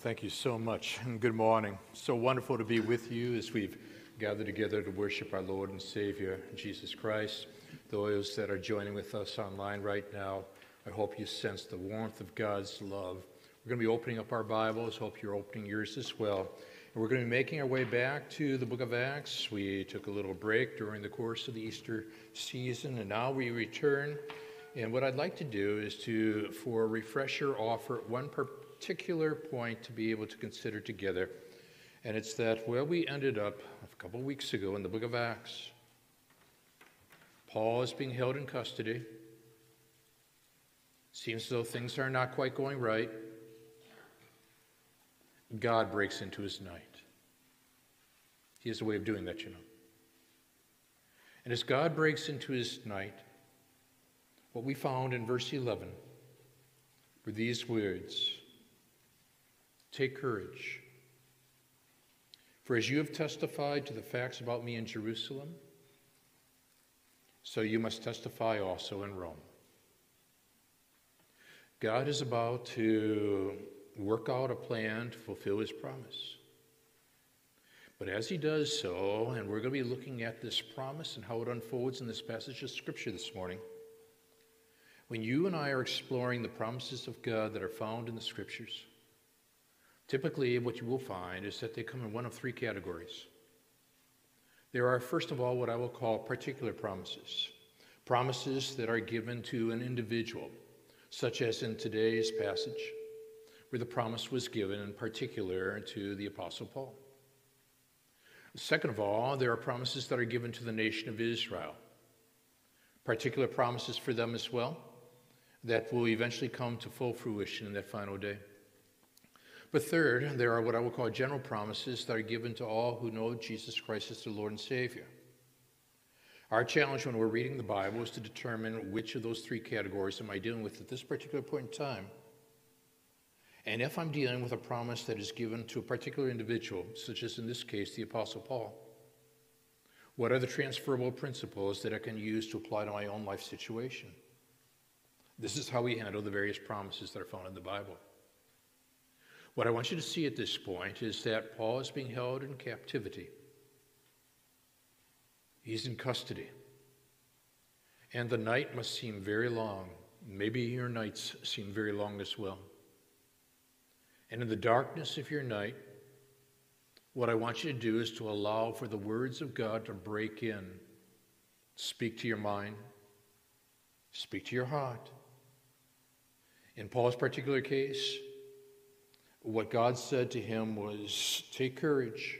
Thank you so much, and good morning. So wonderful to be with you as we've gathered together to worship our Lord and Savior, Jesus Christ. Those that are joining with us online right now, I hope you sense the warmth of God's love. We're going to be opening up our Bibles. Hope you're opening yours as well. And we're going to be making our way back to the book of Acts. We took a little break during the course of the Easter season, and now we return. And what I'd like to do is to, for a refresher, offer one particular point to be able to consider together. And it's that where we ended up a couple of weeks ago in the book of Acts, Paul is being held in custody. Seems as though things are not quite going right. God breaks into his night. He has a way of doing that, you know. And as God breaks into his night, what we found in verse 11 were these words Take courage. For as you have testified to the facts about me in Jerusalem, so you must testify also in Rome. God is about to work out a plan to fulfill his promise. But as he does so, and we're going to be looking at this promise and how it unfolds in this passage of Scripture this morning, when you and I are exploring the promises of God that are found in the Scriptures, Typically, what you will find is that they come in one of three categories. There are, first of all, what I will call particular promises promises that are given to an individual, such as in today's passage, where the promise was given in particular to the Apostle Paul. Second of all, there are promises that are given to the nation of Israel, particular promises for them as well that will eventually come to full fruition in that final day. But third, there are what I will call general promises that are given to all who know Jesus Christ as their Lord and Savior. Our challenge when we're reading the Bible is to determine which of those three categories am I dealing with at this particular point in time. And if I'm dealing with a promise that is given to a particular individual, such as in this case the Apostle Paul, what are the transferable principles that I can use to apply to my own life situation? This is how we handle the various promises that are found in the Bible. What I want you to see at this point is that Paul is being held in captivity. He's in custody. And the night must seem very long. Maybe your nights seem very long as well. And in the darkness of your night, what I want you to do is to allow for the words of God to break in, speak to your mind, speak to your heart. In Paul's particular case, what God said to him was, Take courage,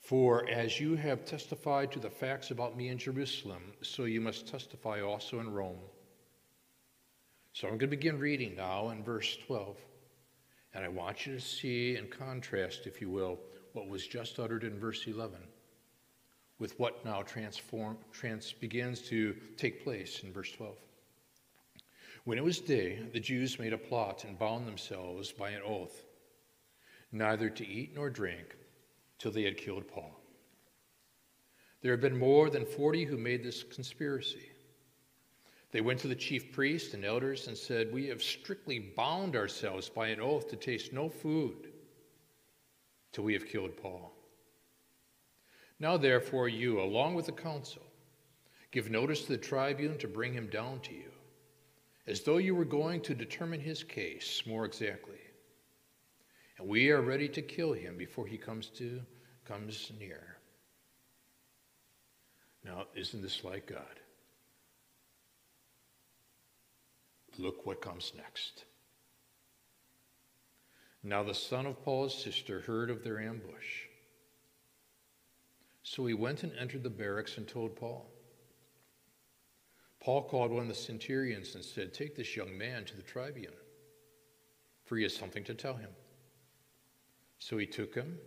for as you have testified to the facts about me in Jerusalem, so you must testify also in Rome. So I'm going to begin reading now in verse 12. And I want you to see in contrast, if you will, what was just uttered in verse 11 with what now transform, trans, begins to take place in verse 12. When it was day, the Jews made a plot and bound themselves by an oath, neither to eat nor drink till they had killed Paul. There had been more than 40 who made this conspiracy. They went to the chief priests and elders and said, We have strictly bound ourselves by an oath to taste no food till we have killed Paul. Now, therefore, you, along with the council, give notice to the tribune to bring him down to you as though you were going to determine his case more exactly. And we are ready to kill him before he comes to comes near. Now, isn't this like God? Look what comes next. Now the son of Paul's sister heard of their ambush. So he went and entered the barracks and told Paul. Paul called one of the centurions and said, Take this young man to the tribune, for he has something to tell him. So he took him,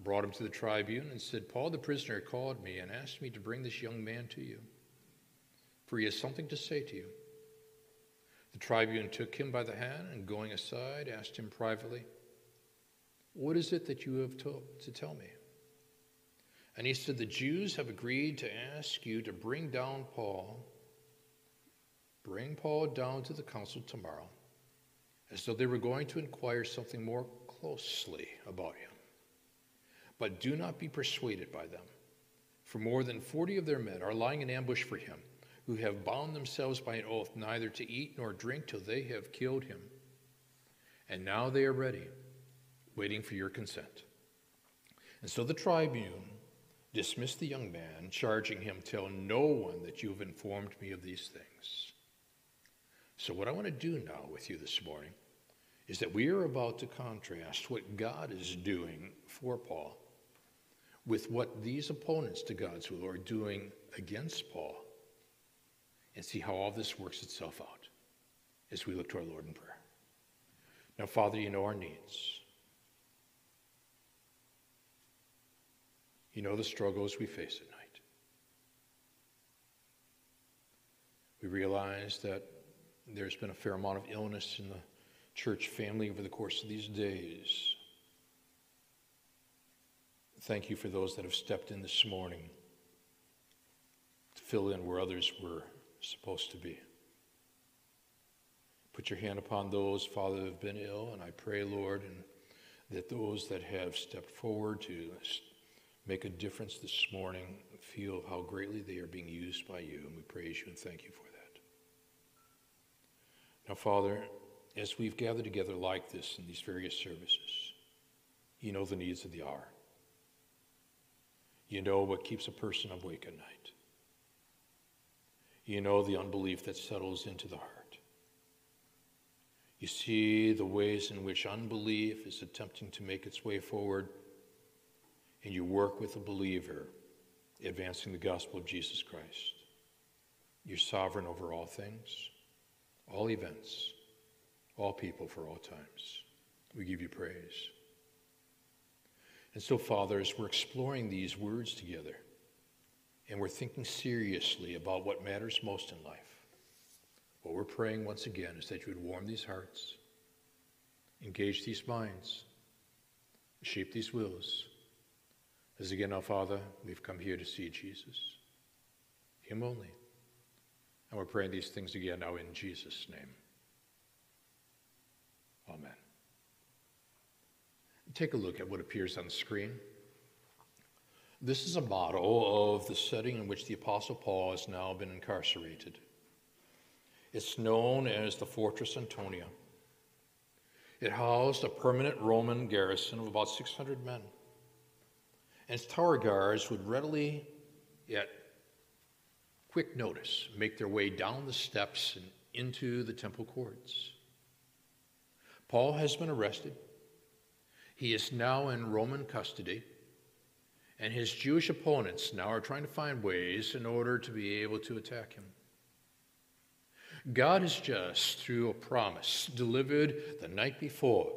brought him to the tribune, and said, Paul the prisoner called me and asked me to bring this young man to you, for he has something to say to you. The tribune took him by the hand and, going aside, asked him privately, What is it that you have to, to tell me? And he said, The Jews have agreed to ask you to bring down Paul Bring Paul down to the council tomorrow as though they were going to inquire something more closely about him. But do not be persuaded by them, for more than forty of their men are lying in ambush for him, who have bound themselves by an oath neither to eat nor drink till they have killed him. And now they are ready, waiting for your consent. And so the tribune dismissed the young man, charging him, Tell no one that you have informed me of these things. So, what I want to do now with you this morning is that we are about to contrast what God is doing for Paul with what these opponents to God's will are doing against Paul and see how all this works itself out as we look to our Lord in prayer. Now, Father, you know our needs. You know the struggles we face at night. We realize that there's been a fair amount of illness in the church family over the course of these days. Thank you for those that have stepped in this morning to fill in where others were supposed to be. Put your hand upon those, Father, who have been ill, and I pray, Lord, and that those that have stepped forward to make a difference this morning feel how greatly they are being used by you, and we praise you and thank you for that. Now, Father, as we've gathered together like this in these various services, you know the needs of the hour. You know what keeps a person awake at night. You know the unbelief that settles into the heart. You see the ways in which unbelief is attempting to make its way forward, and you work with a believer advancing the gospel of Jesus Christ. You're sovereign over all things, all events, all people for all times. We give you praise. And so, Father, as we're exploring these words together and we're thinking seriously about what matters most in life, what we're praying once again is that you would warm these hearts, engage these minds, shape these wills. As again, our Father, we've come here to see Jesus, Him only. And we're praying these things again now in Jesus' name. Amen. Take a look at what appears on the screen. This is a model of the setting in which the Apostle Paul has now been incarcerated. It's known as the Fortress Antonia. It housed a permanent Roman garrison of about 600 men. And its tower guards would readily, at quick notice, make their way down the steps and into the temple courts. Paul has been arrested. He is now in Roman custody, and his Jewish opponents now are trying to find ways in order to be able to attack him. God has just, through a promise delivered the night before,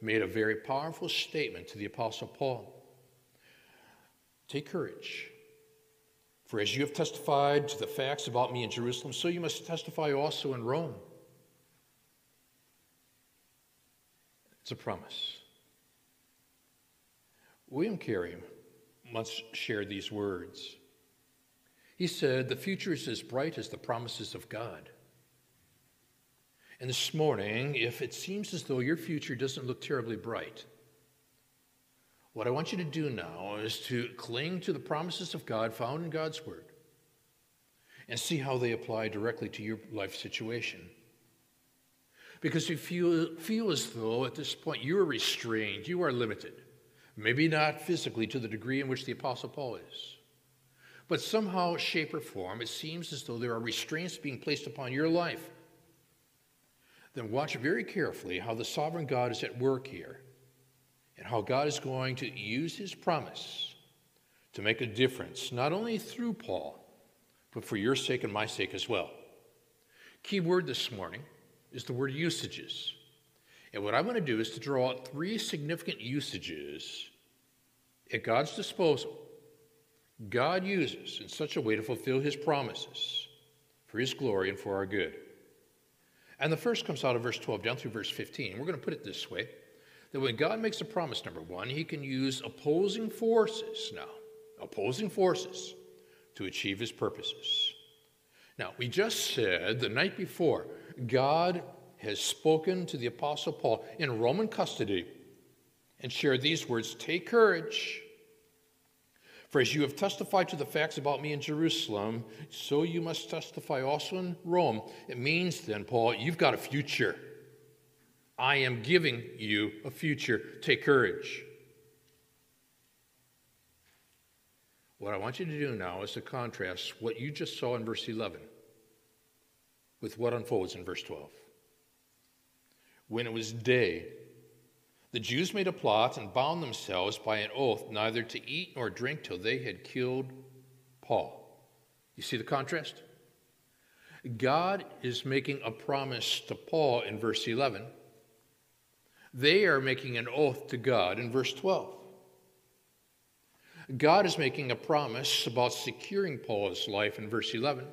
made a very powerful statement to the Apostle Paul. Take courage, for as you have testified to the facts about me in Jerusalem, so you must testify also in Rome. It's a promise. William Carey once shared these words. He said, The future is as bright as the promises of God. And this morning, if it seems as though your future doesn't look terribly bright, what I want you to do now is to cling to the promises of God found in God's Word and see how they apply directly to your life situation because you feel, feel as though at this point you are restrained, you are limited. Maybe not physically to the degree in which the Apostle Paul is, but somehow, shape, or form, it seems as though there are restraints being placed upon your life. Then watch very carefully how the sovereign God is at work here and how God is going to use his promise to make a difference, not only through Paul, but for your sake and my sake as well. Key word this morning is the word usages. And what I'm going to do is to draw out three significant usages at God's disposal. God uses in such a way to fulfill his promises for his glory and for our good. And the first comes out of verse 12 down through verse 15. We're going to put it this way that when God makes a promise, number one, he can use opposing forces now, opposing forces to achieve his purposes. Now, we just said the night before God has spoken to the Apostle Paul in Roman custody and shared these words Take courage. For as you have testified to the facts about me in Jerusalem, so you must testify also in Rome. It means then, Paul, you've got a future. I am giving you a future. Take courage. What I want you to do now is to contrast what you just saw in verse 11 with what unfolds in verse 12. When it was day, the Jews made a plot and bound themselves by an oath neither to eat nor drink till they had killed Paul. You see the contrast? God is making a promise to Paul in verse 11. They are making an oath to God in verse 12. God is making a promise about securing Paul's life in verse 11.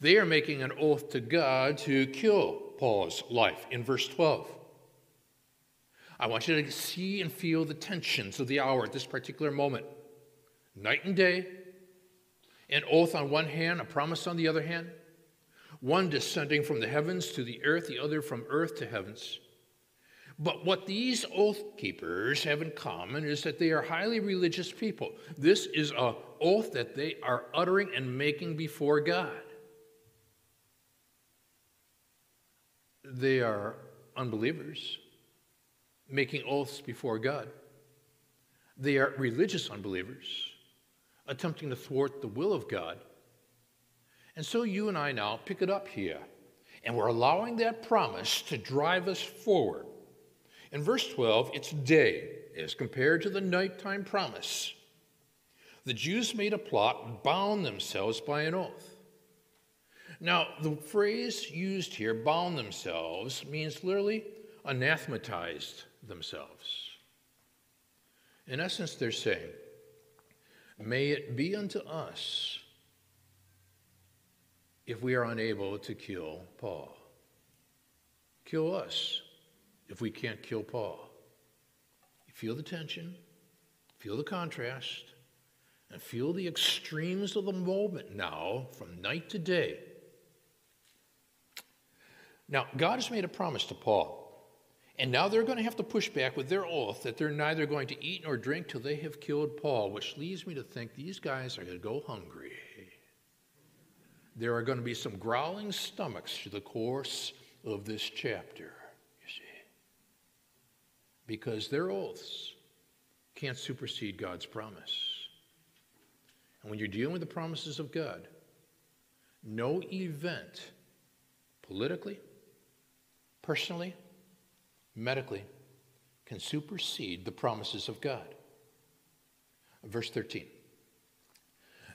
They are making an oath to God to kill Paul's life in verse 12. I want you to see and feel the tensions of the hour at this particular moment. Night and day, an oath on one hand, a promise on the other hand, one descending from the heavens to the earth, the other from earth to heavens. But what these oath keepers have in common is that they are highly religious people. This is an oath that they are uttering and making before God. They are unbelievers making oaths before God. They are religious unbelievers attempting to thwart the will of God. And so you and I now pick it up here, and we're allowing that promise to drive us forward. In verse 12, it's day as compared to the nighttime promise. The Jews made a plot and bound themselves by an oath. Now, the phrase used here, bound themselves, means literally anathematized themselves. In essence, they're saying, May it be unto us if we are unable to kill Paul. Kill us if we can't kill Paul. You feel the tension, feel the contrast, and feel the extremes of the moment now from night to day. Now, God has made a promise to Paul. And now they're going to have to push back with their oath that they're neither going to eat nor drink till they have killed Paul, which leads me to think these guys are going to go hungry. There are going to be some growling stomachs through the course of this chapter. Because their oaths can't supersede God's promise. And when you're dealing with the promises of God, no event, politically, personally, medically, can supersede the promises of God. Verse 13.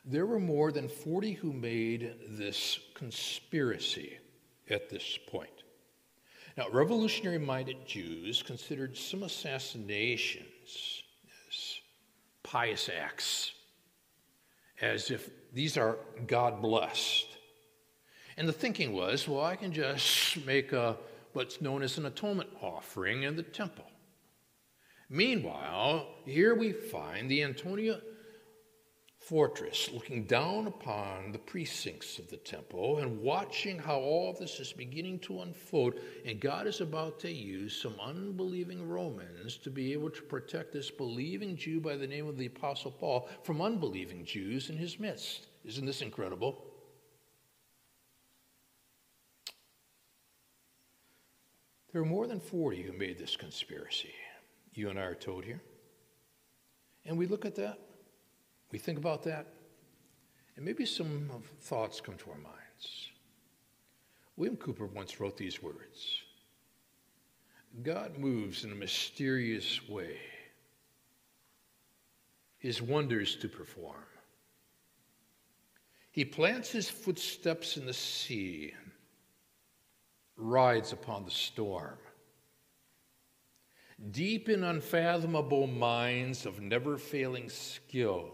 There were more than 40 who made this conspiracy at this point. Now, revolutionary minded Jews considered some assassinations as pious acts, as if these are God blessed. And the thinking was well, I can just make a what's known as an atonement offering in the temple. Meanwhile, here we find the Antonia fortress looking down upon the precincts of the temple and watching how all this is beginning to unfold. And God is about to use some unbelieving Romans to be able to protect this believing Jew by the name of the Apostle Paul from unbelieving Jews in his midst. Isn't this incredible? There are more than 40 who made this conspiracy. You and I are told here. And we look at that, we think about that, and maybe some thoughts come to our minds. William Cowper once wrote these words God moves in a mysterious way, his wonders to perform. He plants his footsteps in the sea rides upon the storm. Deep in unfathomable minds of never failing skill,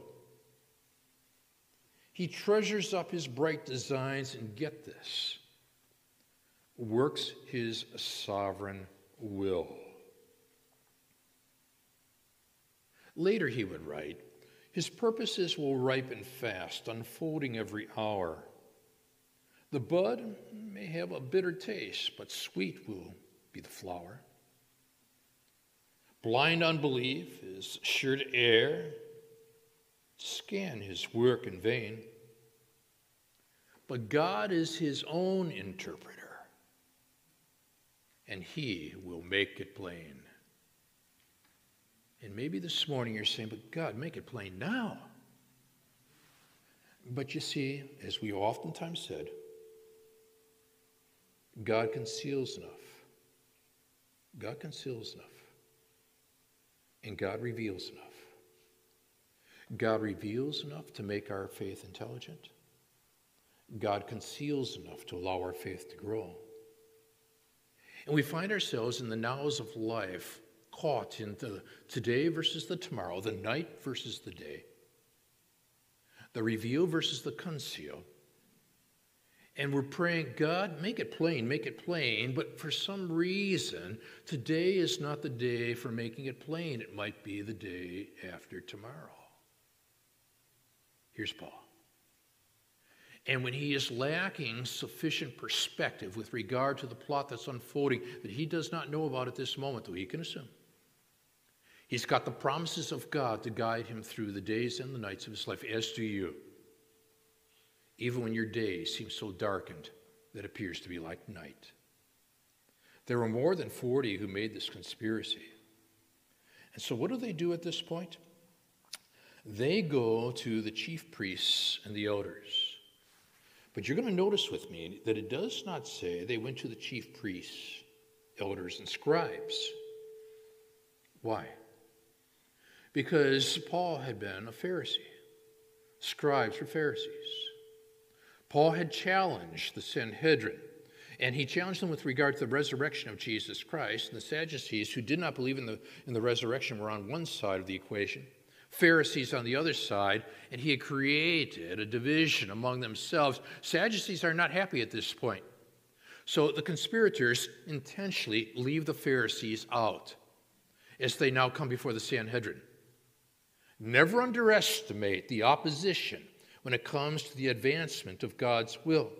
he treasures up his bright designs and get this works his sovereign will. Later, he would write, His purposes will ripen fast, unfolding every hour. The bud may have a bitter taste, but sweet will be the flower. Blind unbelief is sure to err, scan his work in vain. But God is his own interpreter, and he will make it plain. And maybe this morning you're saying, But God, make it plain now. But you see, as we oftentimes said, God conceals enough. God conceals enough. And God reveals enough. God reveals enough to make our faith intelligent. God conceals enough to allow our faith to grow. And we find ourselves in the nows of life caught in the today versus the tomorrow, the night versus the day, the reveal versus the conceal. And we're praying, God, make it plain, make it plain. But for some reason, today is not the day for making it plain. It might be the day after tomorrow. Here's Paul. And when he is lacking sufficient perspective with regard to the plot that's unfolding that he does not know about at this moment, though he can assume, he's got the promises of God to guide him through the days and the nights of his life, as do you. Even when your day seems so darkened that it appears to be like night. There were more than 40 who made this conspiracy. And so, what do they do at this point? They go to the chief priests and the elders but you're going to notice with me that it does not say they went to the chief priests, elders, and scribes. Why? Because Paul had been a Pharisee. Scribes were Pharisees. Paul had challenged the Sanhedrin, and he challenged them with regard to the resurrection of Jesus Christ. And the Sadducees, who did not believe in the, in the resurrection, were on one side of the equation. Pharisees on the other side, and he had created a division among themselves. Sadducees are not happy at this point. So the conspirators intentionally leave the Pharisees out as they now come before the Sanhedrin. Never underestimate the opposition when it comes to the advancement of God's will.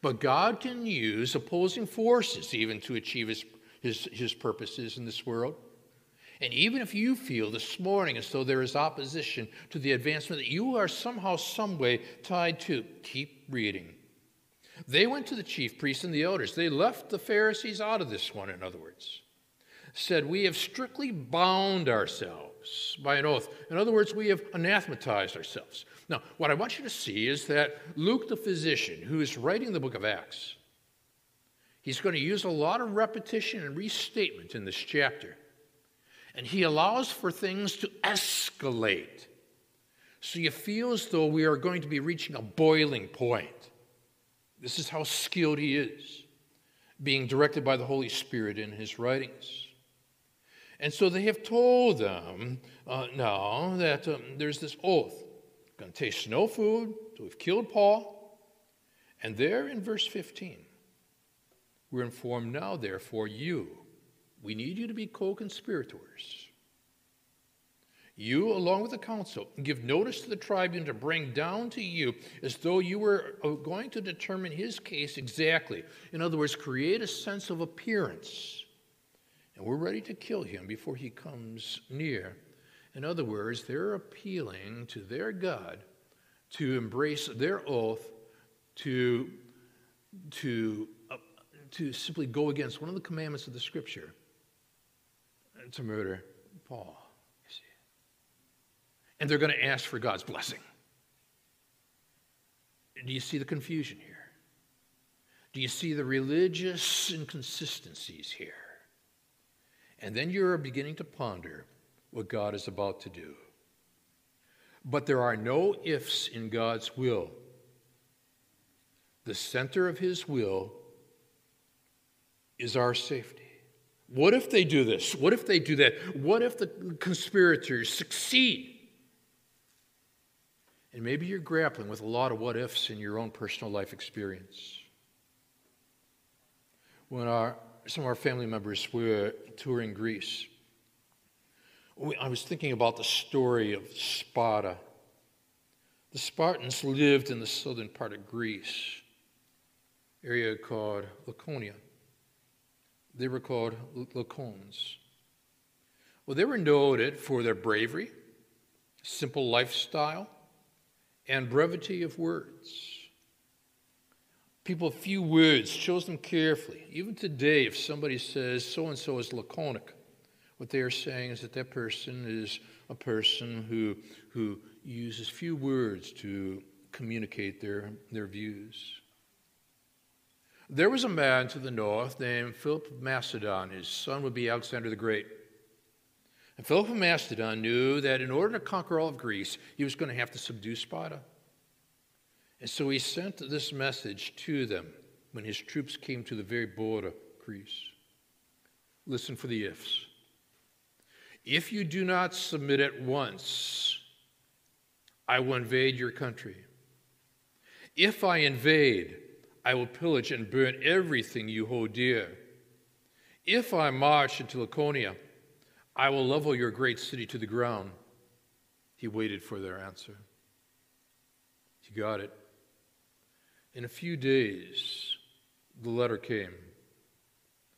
But God can use opposing forces even to achieve his, his, his purposes in this world. And even if you feel this morning as though there is opposition to the advancement that you are somehow, some way tied to, keep reading. They went to the chief priests and the elders. They left the Pharisees out of this one, in other words. Said, We have strictly bound ourselves by an oath. In other words, we have anathematized ourselves. Now, what I want you to see is that Luke the physician, who is writing the book of Acts, he's going to use a lot of repetition and restatement in this chapter. And he allows for things to escalate. So you feel as though we are going to be reaching a boiling point. This is how skilled he is, being directed by the Holy Spirit in his writings. And so they have told them uh, now that um, there's this oath going to taste no food till we've killed Paul. And there in verse 15, we're informed now, therefore, you we need you to be co conspirators. You, along with the council, give notice to the tribune to bring down to you as though you were uh, going to determine his case exactly. In other words, create a sense of appearance. And we're ready to kill him before he comes near. In other words, they're appealing to their God to embrace their oath to, to, uh, to simply go against one of the commandments of the scripture to murder Paul, you see. And they're going to ask for God's blessing. Do you see the confusion here? Do you see the religious inconsistencies here? And then you're beginning to ponder what God is about to do. But there are no ifs in God's will. The center of His will is our safety. What if they do this? What if they do that? What if the conspirators succeed? And maybe you're grappling with a lot of what ifs in your own personal life experience. When our, some of our family members were touring Greece, I was thinking about the story of Sparta. The Spartans lived in the southern part of Greece. area called Laconia. They were called Lacones. Well, they were noted for their bravery, simple lifestyle, and brevity of words. People, few words, chose them carefully. Even today, if somebody says so and so is laconic, what they are saying is that that person is a person who, who uses few words to communicate their, their views. There was a man to the north named Philip of Macedon. His son would be Alexander the Great. And Philip of Macedon knew that in order to conquer all of Greece, he was going to have to subdue Sparta. And so he sent this message to them when his troops came to the very border of Greece. Listen for the ifs. If you do not submit at once, I will invade your country. If I invade, I will pillage and burn everything you hold dear. If I march into Laconia, I will level your great city to the ground. He waited for their answer. He got it. In a few days, the letter came.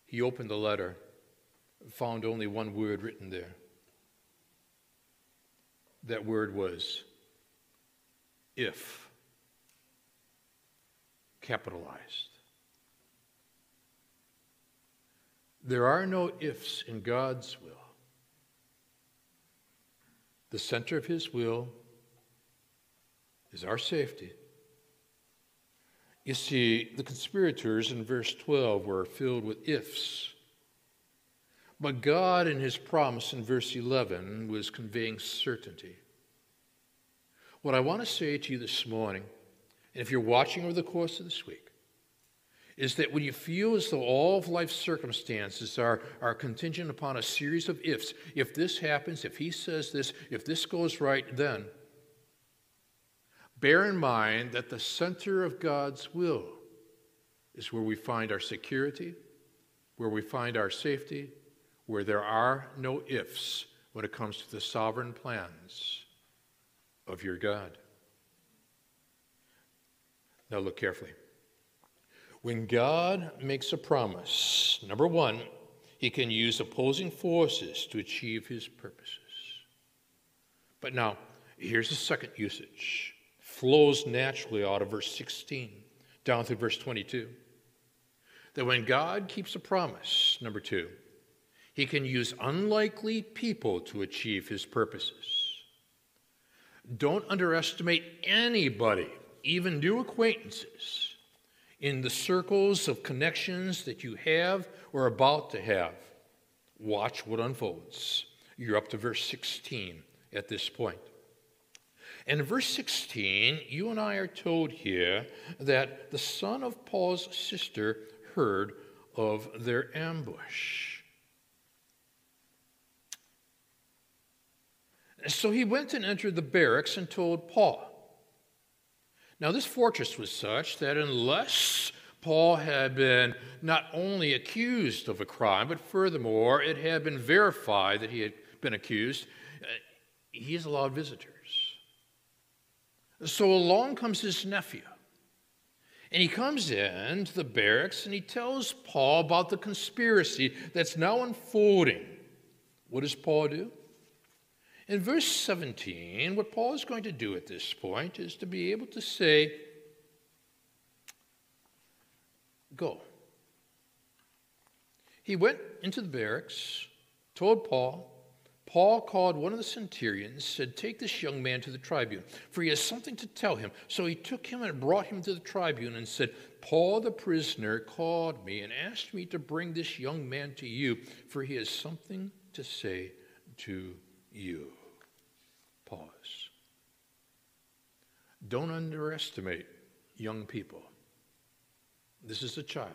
He opened the letter, found only one word written there. That word was if, capitalized. There are no ifs in God's will. The center of His will is our safety you see, the conspirators in verse 12 were filled with ifs. But God, in his promise in verse 11, was conveying certainty. What I want to say to you this morning, and if you're watching over the course of this week, is that when you feel as though all of life's circumstances are, are contingent upon a series of ifs, if this happens, if he says this, if this goes right, then Bear in mind that the center of God's will is where we find our security, where we find our safety, where there are no ifs when it comes to the sovereign plans of your God. Now, look carefully. When God makes a promise, number one, he can use opposing forces to achieve his purposes. But now, here's the second usage flows naturally out of verse 16 down through verse 22. That when God keeps a promise, number two, he can use unlikely people to achieve his purposes. Don't underestimate anybody, even new acquaintances, in the circles of connections that you have or about to have. Watch what unfolds. You're up to verse 16 at this point. And in verse 16, you and I are told here that the son of Paul's sister heard of their ambush. So he went and entered the barracks and told Paul. Now, this fortress was such that unless Paul had been not only accused of a crime, but furthermore, it had been verified that he had been accused, uh, he is allowed visitors. So along comes his nephew. And he comes in to the barracks and he tells Paul about the conspiracy that's now unfolding. What does Paul do? In verse 17, what Paul is going to do at this point is to be able to say, Go. He went into the barracks, told Paul, Paul called one of the centurions, said, Take this young man to the tribune, for he has something to tell him. So he took him and brought him to the tribune and said, Paul the prisoner called me and asked me to bring this young man to you, for he has something to say to you. Pause. Don't underestimate young people. This is a child.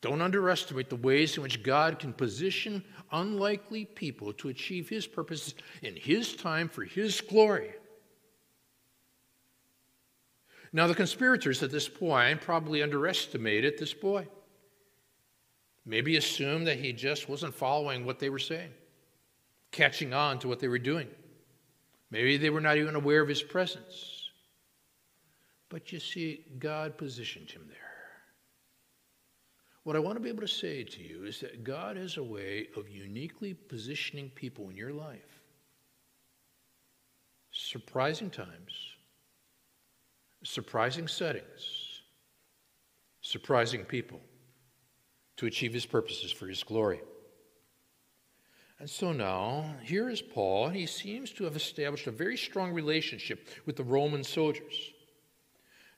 Don't underestimate the ways in which God can position unlikely people to achieve His purposes in His time for His glory. Now, the conspirators at this point probably underestimated this boy. Maybe assumed that he just wasn't following what they were saying, catching on to what they were doing. Maybe they were not even aware of his presence. But you see, God positioned him there. What I want to be able to say to you is that God has a way of uniquely positioning people in your life. Surprising times, surprising settings, surprising people to achieve his purposes for his glory. And so now, here is Paul. and He seems to have established a very strong relationship with the Roman soldiers.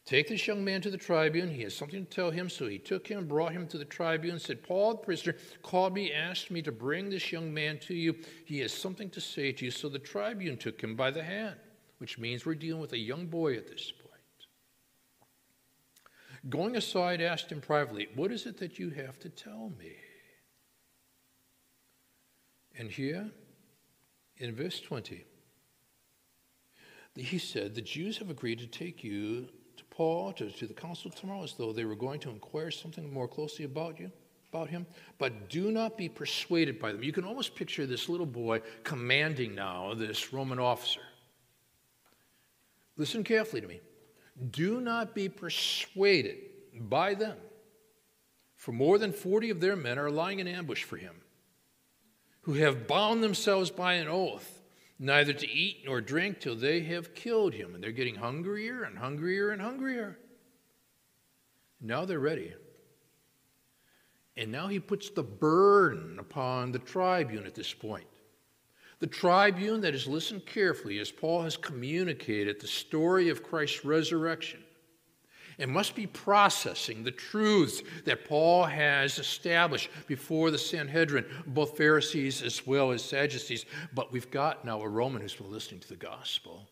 Take this young man to the tribune. He has something to tell him. So he took him, brought him to the tribune, said, Paul, the prisoner, called me, asked me to bring this young man to you. He has something to say to you. So the tribune took him by the hand, which means we're dealing with a young boy at this point. Going aside, asked him privately, What is it that you have to tell me? And here, in verse 20, he said, The Jews have agreed to take you to Paul, to, to the council tomorrow, as though they were going to inquire something more closely about you, about him. But do not be persuaded by them. You can almost picture this little boy commanding now this Roman officer. Listen carefully to me. Do not be persuaded by them, for more than 40 of their men are lying in ambush for him, who have bound themselves by an oath neither to eat nor drink till they have killed him. And they're getting hungrier and hungrier and hungrier. Now they're ready. And now he puts the burden upon the tribune at this point. The tribune that has listened carefully as Paul has communicated the story of Christ's resurrection and must be processing the truths that Paul has established before the Sanhedrin, both Pharisees as well as Sadducees. But we've got now a Roman who's been listening to the gospel.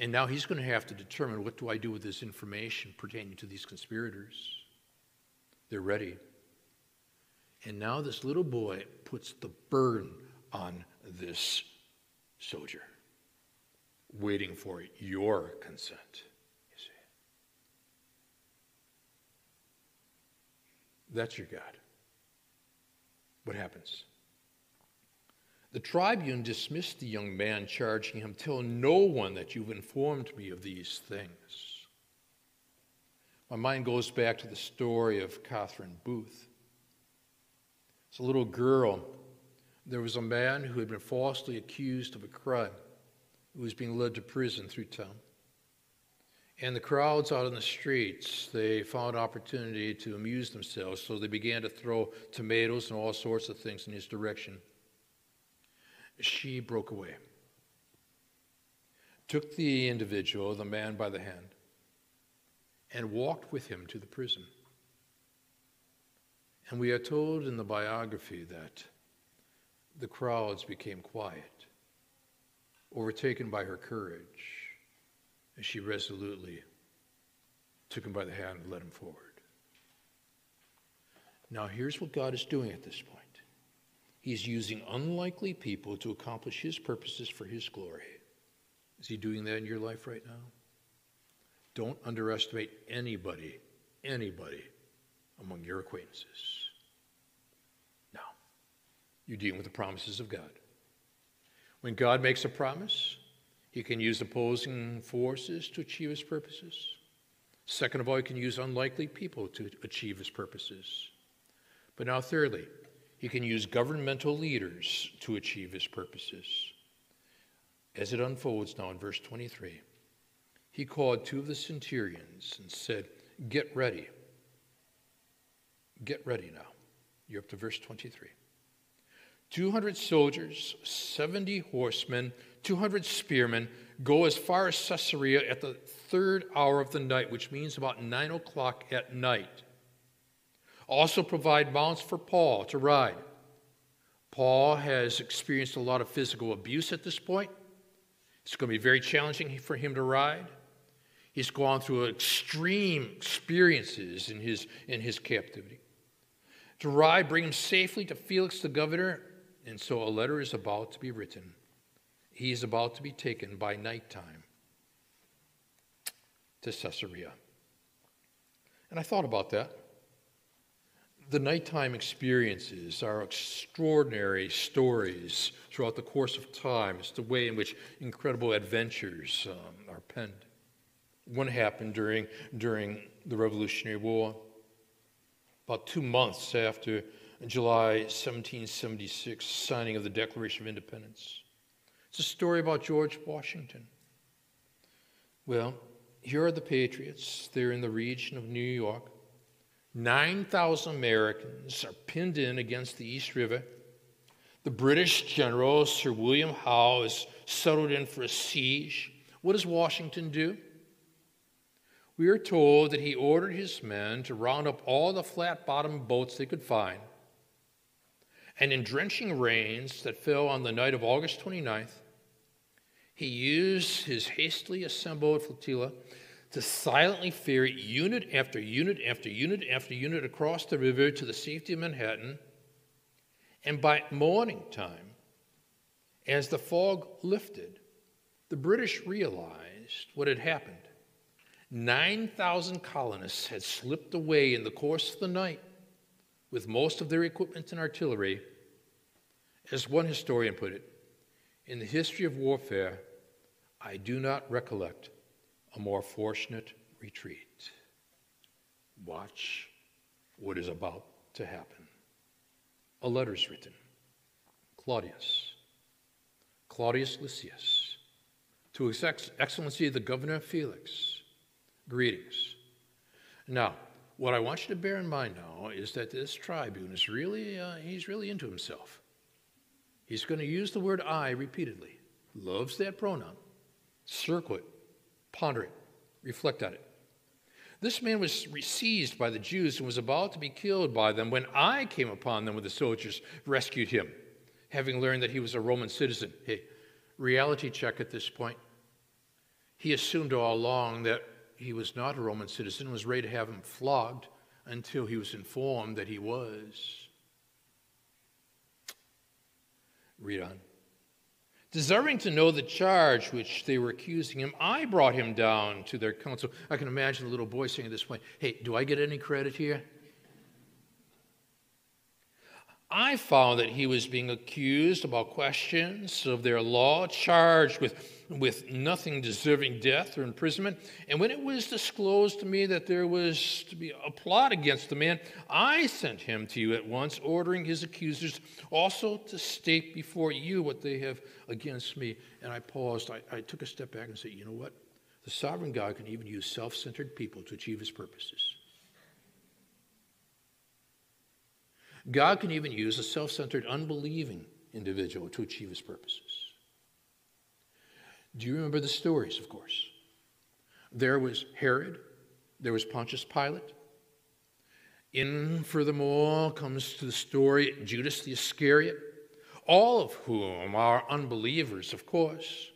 And now he's going to have to determine what do I do with this information pertaining to these conspirators. They're ready. And now this little boy puts the burden on this soldier, waiting for your consent. That's your God. What happens? The tribune dismissed the young man, charging him, Tell no one that you've informed me of these things. My mind goes back to the story of Catherine Booth. As a little girl, there was a man who had been falsely accused of a crime who was being led to prison through town. And the crowds out in the streets, they found opportunity to amuse themselves, so they began to throw tomatoes and all sorts of things in his direction. She broke away, took the individual, the man, by the hand, and walked with him to the prison. And we are told in the biography that the crowds became quiet, overtaken by her courage and she resolutely took him by the hand and led him forward. Now, here's what God is doing at this point He's using unlikely people to accomplish His purposes for His glory. Is He doing that in your life right now? Don't underestimate anybody, anybody among your acquaintances. Now, you're dealing with the promises of God. When God makes a promise, he can use opposing forces to achieve his purposes. Second of all, he can use unlikely people to achieve his purposes. But now, thirdly, he can use governmental leaders to achieve his purposes. As it unfolds now in verse 23, he called two of the centurions and said, Get ready. Get ready now. You're up to verse 23. 200 soldiers, 70 horsemen, 200 spearmen go as far as Caesarea at the third hour of the night, which means about 9 o'clock at night. Also provide mounts for Paul to ride. Paul has experienced a lot of physical abuse at this point. It's going to be very challenging for him to ride. He's gone through extreme experiences in his, in his captivity. To ride, bring him safely to Felix the governor, and so a letter is about to be written. He is about to be taken by nighttime to Caesarea. And I thought about that. The nighttime experiences are extraordinary stories throughout the course of time. It's the way in which incredible adventures um, are penned. One happened during, during the Revolutionary War. About two months after July 1776 signing of the Declaration of Independence. It's a story about George Washington. Well, here are the Patriots. They're in the region of New York. 9,000 Americans are pinned in against the East River. The British general, Sir William Howe, is settled in for a siege. What does Washington do? We are told that he ordered his men to round up all the flat bottomed boats they could find. And in drenching rains that fell on the night of August 29th, he used his hastily assembled flotilla to silently ferry unit after unit after unit after unit across the river to the safety of Manhattan. And by morning time, as the fog lifted, the British realized what had happened. 9,000 colonists had slipped away in the course of the night with most of their equipment and artillery. As one historian put it, in the history of warfare, I do not recollect a more fortunate retreat. Watch what is about to happen. A letter is written. Claudius, Claudius Lysias, to His Excellency the Governor Felix, greetings. Now, what I want you to bear in mind now is that this tribune is really, uh, he's really into himself. He's going to use the word I repeatedly. Loves that pronoun. Circle it, ponder it, reflect on it. This man was seized by the Jews and was about to be killed by them when I came upon them with the soldiers, rescued him, having learned that he was a Roman citizen. Hey, reality check at this point. He assumed all along that he was not a Roman citizen and was ready to have him flogged until he was informed that he was. Read on. Desiring to know the charge which they were accusing him, I brought him down to their council. I can imagine the little boy saying at this point, Hey, do I get any credit here? I found that he was being accused about questions of their law, charged with, with nothing deserving death or imprisonment. And when it was disclosed to me that there was to be a plot against the man, I sent him to you at once, ordering his accusers also to state before you what they have against me. And I paused. I, I took a step back and said, You know what? The sovereign God can even use self centered people to achieve his purposes. God can even use a self centered, unbelieving individual to achieve his purposes. Do you remember the stories, of course? There was Herod, there was Pontius Pilate. In, for them all comes to the story Judas the Iscariot, all of whom are unbelievers, of course.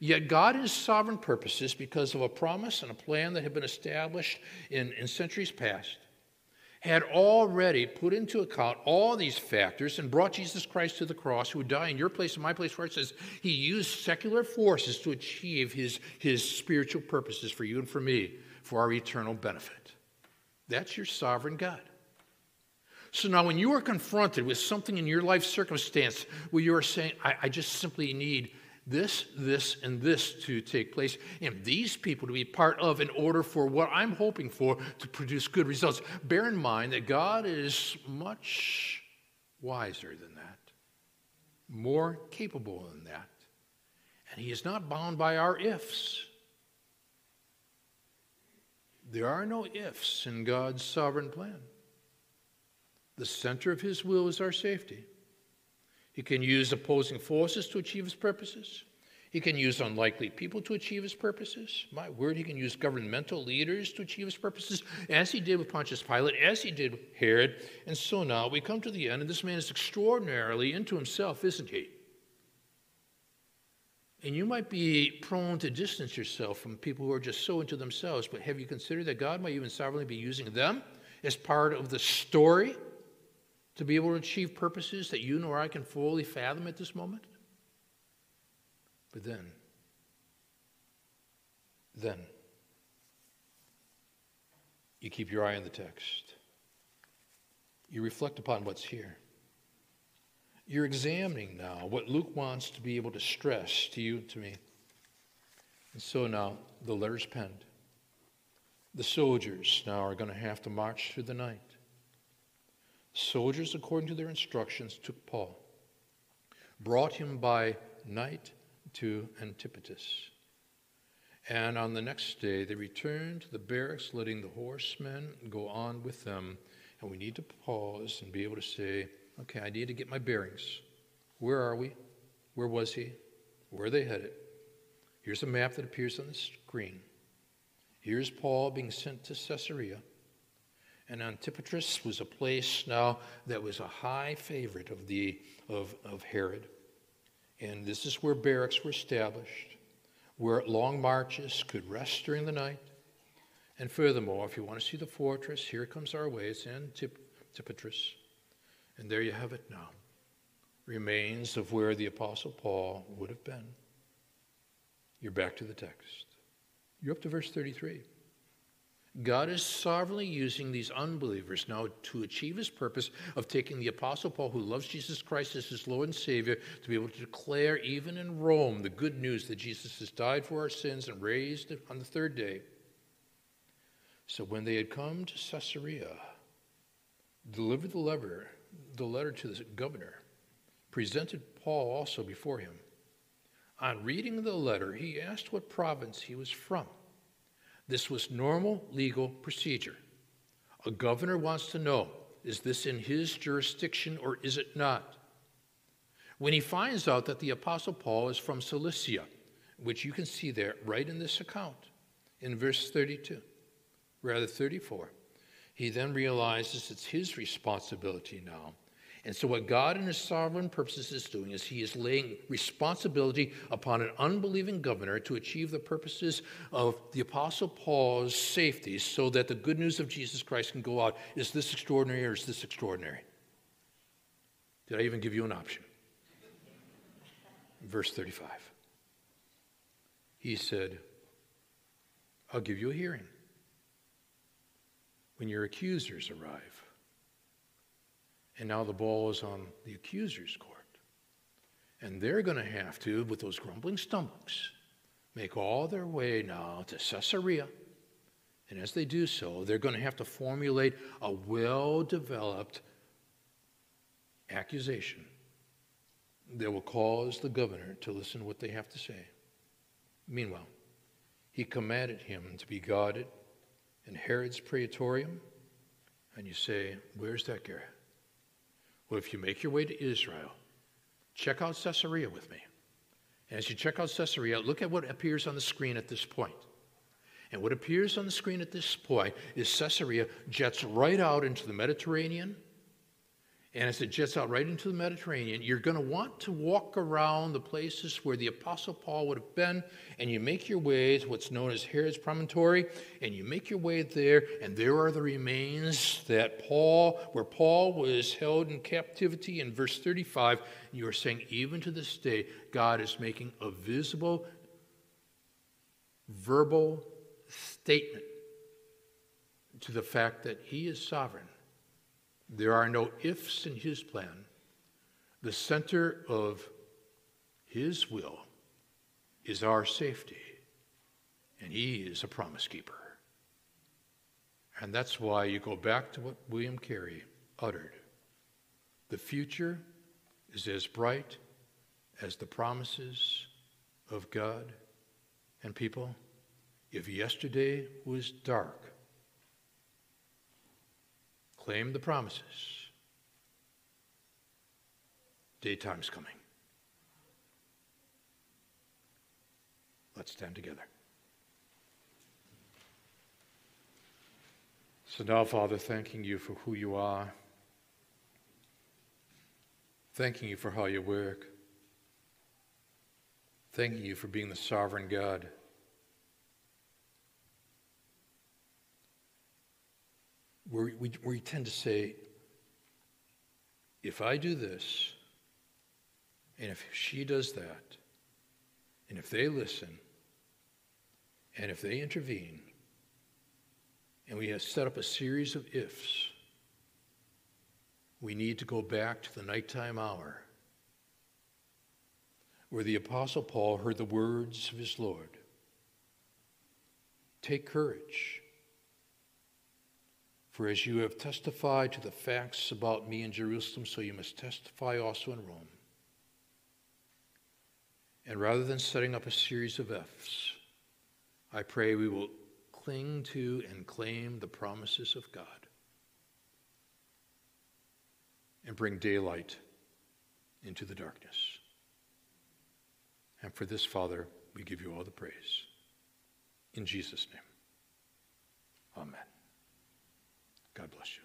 Yet God, has sovereign purposes, because of a promise and a plan that had been established in, in centuries past, had already put into account all these factors and brought Jesus Christ to the cross, who would die in your place and my place, where it says he used secular forces to achieve his, his spiritual purposes for you and for me, for our eternal benefit. That's your sovereign God. So now, when you are confronted with something in your life circumstance where you are saying, I, I just simply need this, this, and this to take place, and these people to be part of in order for what I'm hoping for to produce good results. Bear in mind that God is much wiser than that, more capable than that, and He is not bound by our ifs. There are no ifs in God's sovereign plan. The center of His will is our safety. He can use opposing forces to achieve his purposes. He can use unlikely people to achieve his purposes. My word, he can use governmental leaders to achieve his purposes, as he did with Pontius Pilate, as he did with Herod. And so now we come to the end, and this man is extraordinarily into himself, isn't he? And you might be prone to distance yourself from people who are just so into themselves, but have you considered that God might even sovereignly be using them as part of the story to be able to achieve purposes that you nor I can fully fathom at this moment? But then, then, you keep your eye on the text. You reflect upon what's here. You're examining now what Luke wants to be able to stress to you and to me. And so now the letter's penned. The soldiers now are going to have to march through the night. Soldiers, according to their instructions, took Paul, brought him by night to Antipatris. And on the next day, they returned to the barracks, letting the horsemen go on with them. And we need to pause and be able to say, okay, I need to get my bearings. Where are we? Where was he? Where are they headed? Here's a map that appears on the screen. Here's Paul being sent to Caesarea. And Antipatris was a place now that was a high favorite of, the, of, of Herod. And this is where barracks were established, where long marches could rest during the night. And furthermore, if you want to see the fortress, here comes our way. It's Antipatris. And there you have it now remains of where the Apostle Paul would have been. You're back to the text. You're up to verse 33. God is sovereignly using these unbelievers now to achieve his purpose of taking the Apostle Paul, who loves Jesus Christ as his Lord and Savior, to be able to declare, even in Rome, the good news that Jesus has died for our sins and raised on the third day. So when they had come to Caesarea, delivered the letter, the letter to the governor, presented Paul also before him. On reading the letter, he asked what province he was from. This was normal legal procedure. A governor wants to know is this in his jurisdiction or is it not? When he finds out that the Apostle Paul is from Cilicia, which you can see there right in this account in verse 32, rather 34, he then realizes it's his responsibility now and so, what God in His sovereign purposes is doing is He is laying responsibility upon an unbelieving governor to achieve the purposes of the Apostle Paul's safety so that the good news of Jesus Christ can go out. Is this extraordinary or is this extraordinary? Did I even give you an option? Verse 35. He said, I'll give you a hearing when your accusers arrive. And now the ball is on the accuser's court. And they're going to have to, with those grumbling stomachs, make all their way now to Caesarea. And as they do so, they're going to have to formulate a well developed accusation that will cause the governor to listen to what they have to say. Meanwhile, he commanded him to be guarded in Herod's praetorium. And you say, Where's that, Garrett? Well, if you make your way to Israel, check out Caesarea with me. And as you check out Caesarea, look at what appears on the screen at this point. And what appears on the screen at this point is Caesarea jets right out into the Mediterranean and as it jets out right into the Mediterranean, you're going to want to walk around the places where the Apostle Paul would have been, and you make your way to what's known as Herod's Promontory, and you make your way there, and there are the remains that Paul, where Paul was held in captivity in verse 35. You are saying, even to this day, God is making a visible, verbal statement to the fact that he is sovereign there are no ifs in his plan. The center of his will is our safety, and he is a promise keeper. And that's why you go back to what William Carey uttered. The future is as bright as the promises of God and people. If yesterday was dark, Claim the promises. Daytime's coming. Let's stand together. So now, Father, thanking you for who you are, thanking you for how you work, thanking you for being the sovereign God. Where we, we tend to say, if I do this, and if she does that, and if they listen, and if they intervene, and we have set up a series of ifs, we need to go back to the nighttime hour where the Apostle Paul heard the words of his Lord Take courage. For as you have testified to the facts about me in Jerusalem, so you must testify also in Rome. And rather than setting up a series of F's, I pray we will cling to and claim the promises of God and bring daylight into the darkness. And for this, Father, we give you all the praise. In Jesus' name, amen. God bless you.